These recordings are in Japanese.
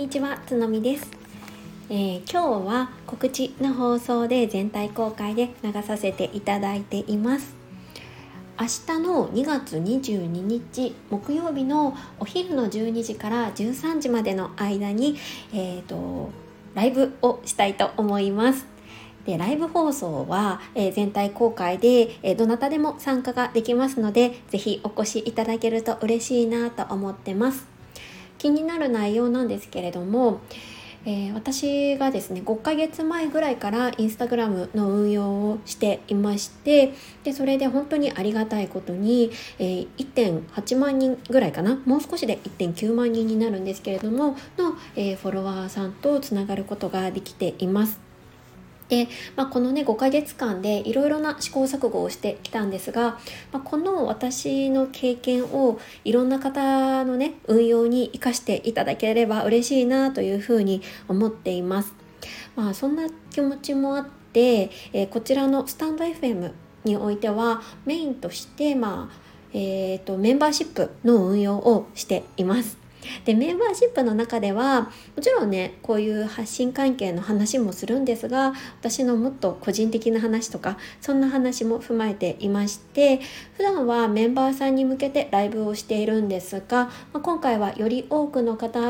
にちはつのみです、えー、今日は告知の放送で全体公開で流させていただいています。明日の2月22日木曜日のお昼の12時から13時までの間に、えーと、ライブをしたいと思います。でライブ放送は、えー、全体公開で、えー、どなたでも参加ができますので是非お越しいただけると嬉しいなと思ってます。気になる内容なんですけれども、えー、私がですね5ヶ月前ぐらいからインスタグラムの運用をしていましてでそれで本当にありがたいことに、えー、1.8万人ぐらいかなもう少しで1.9万人になるんですけれどもの、えー、フォロワーさんとつながることができています。で、まあ、このね5ヶ月間でいろいろな試行錯誤をしてきたんですが、まあ、この私の経験をいろんな方のね運用に生かしていただければ嬉しいなというふうに思っています。まあ、そんな気持ちもあって、えー、こちらのスタンド FM においてはメインとして、まあえーとメンバーシップの運用をしています。でメンバーシップの中ではもちろんねこういう発信関係の話もするんですが私のもっと個人的な話とかそんな話も踏まえていまして普段はメンバーさんに向けてライブをしているんですが、まあ、今回はより多くの方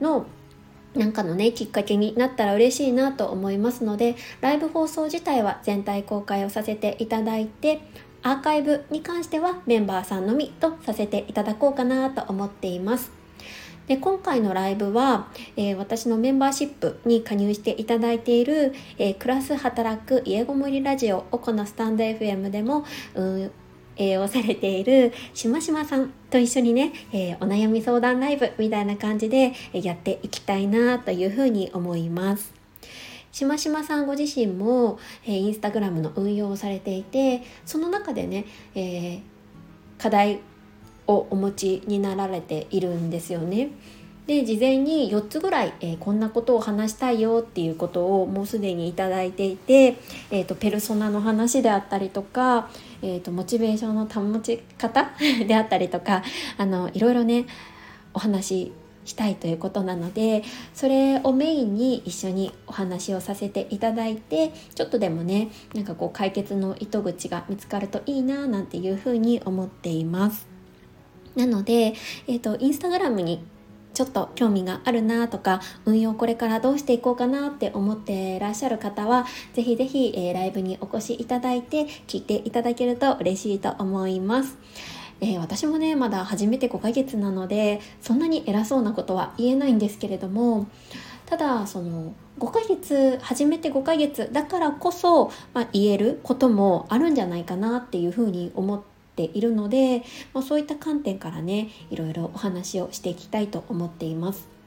のなんかのねきっかけになったら嬉しいなと思いますのでライブ放送自体は全体公開をさせていただいてアーカイブに関してはメンバーさんのみとさせていただこうかなと思っています。で今回のライブは、えー、私のメンバーシップに加入していただいている、えー、クラス働く家ごもりラジオをこのスタンド FM でも、うんえー、をされているしましまさんと一緒にね、えー、お悩み相談ライブみたいな感じでやっていきたいなというふうに思います。しましまさんご自身も、えー、インスタグラムの運用をされていてその中でね、えー、課題をお持ちになられているんですよね。で事前に4つぐらい、えー、こんなことを話したいよっていうことをもうすでに頂いていて、えーと、ペルソナの話であったりとか、えーとモチベーションの保ち方 であったりとかあのいろいろねお話したいということなのでそれをメインに一緒にお話をさせていただいてちょっとでもねなんかこう解決の糸口が見つかるといいななんていうふうに思っています。なので、えーと、インスタグラムにちょっと興味があるなとか運用これからどうしていこうかなって思ってらっしゃる方はぜひぜひ、えー、ライブにお越しいただいて聞いていただけると嬉しいと思います。えー、私もねまだ初めて5ヶ月なのでそんなに偉そうなことは言えないんですけれどもただその5ヶ月初めて5ヶ月だからこそ、まあ、言えることもあるんじゃないかなっていうふうに思っているので、まあ、そういった観点からねいろいろお話をしていきたいと思っています。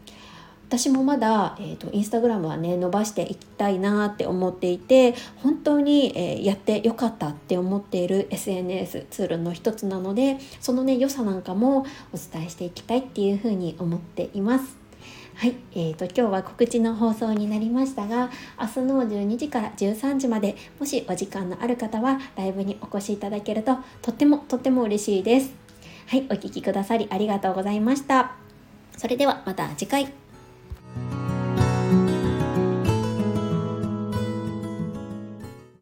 私もまだ、えーと、インスタグラムはね伸ばしていきたいなって思っていて本当に、えー、やってよかったって思っている SNS ツールの一つなのでそのね良さなんかもお伝えしていきたいっていうふうに思っています。はい、えーと、今日は告知の放送になりましたが明日の12時から13時までもしお時間のある方はライブにお越しいただけるととってもとっても嬉しいです。はい、お聴きくださりありがとうございました。それではまた次回。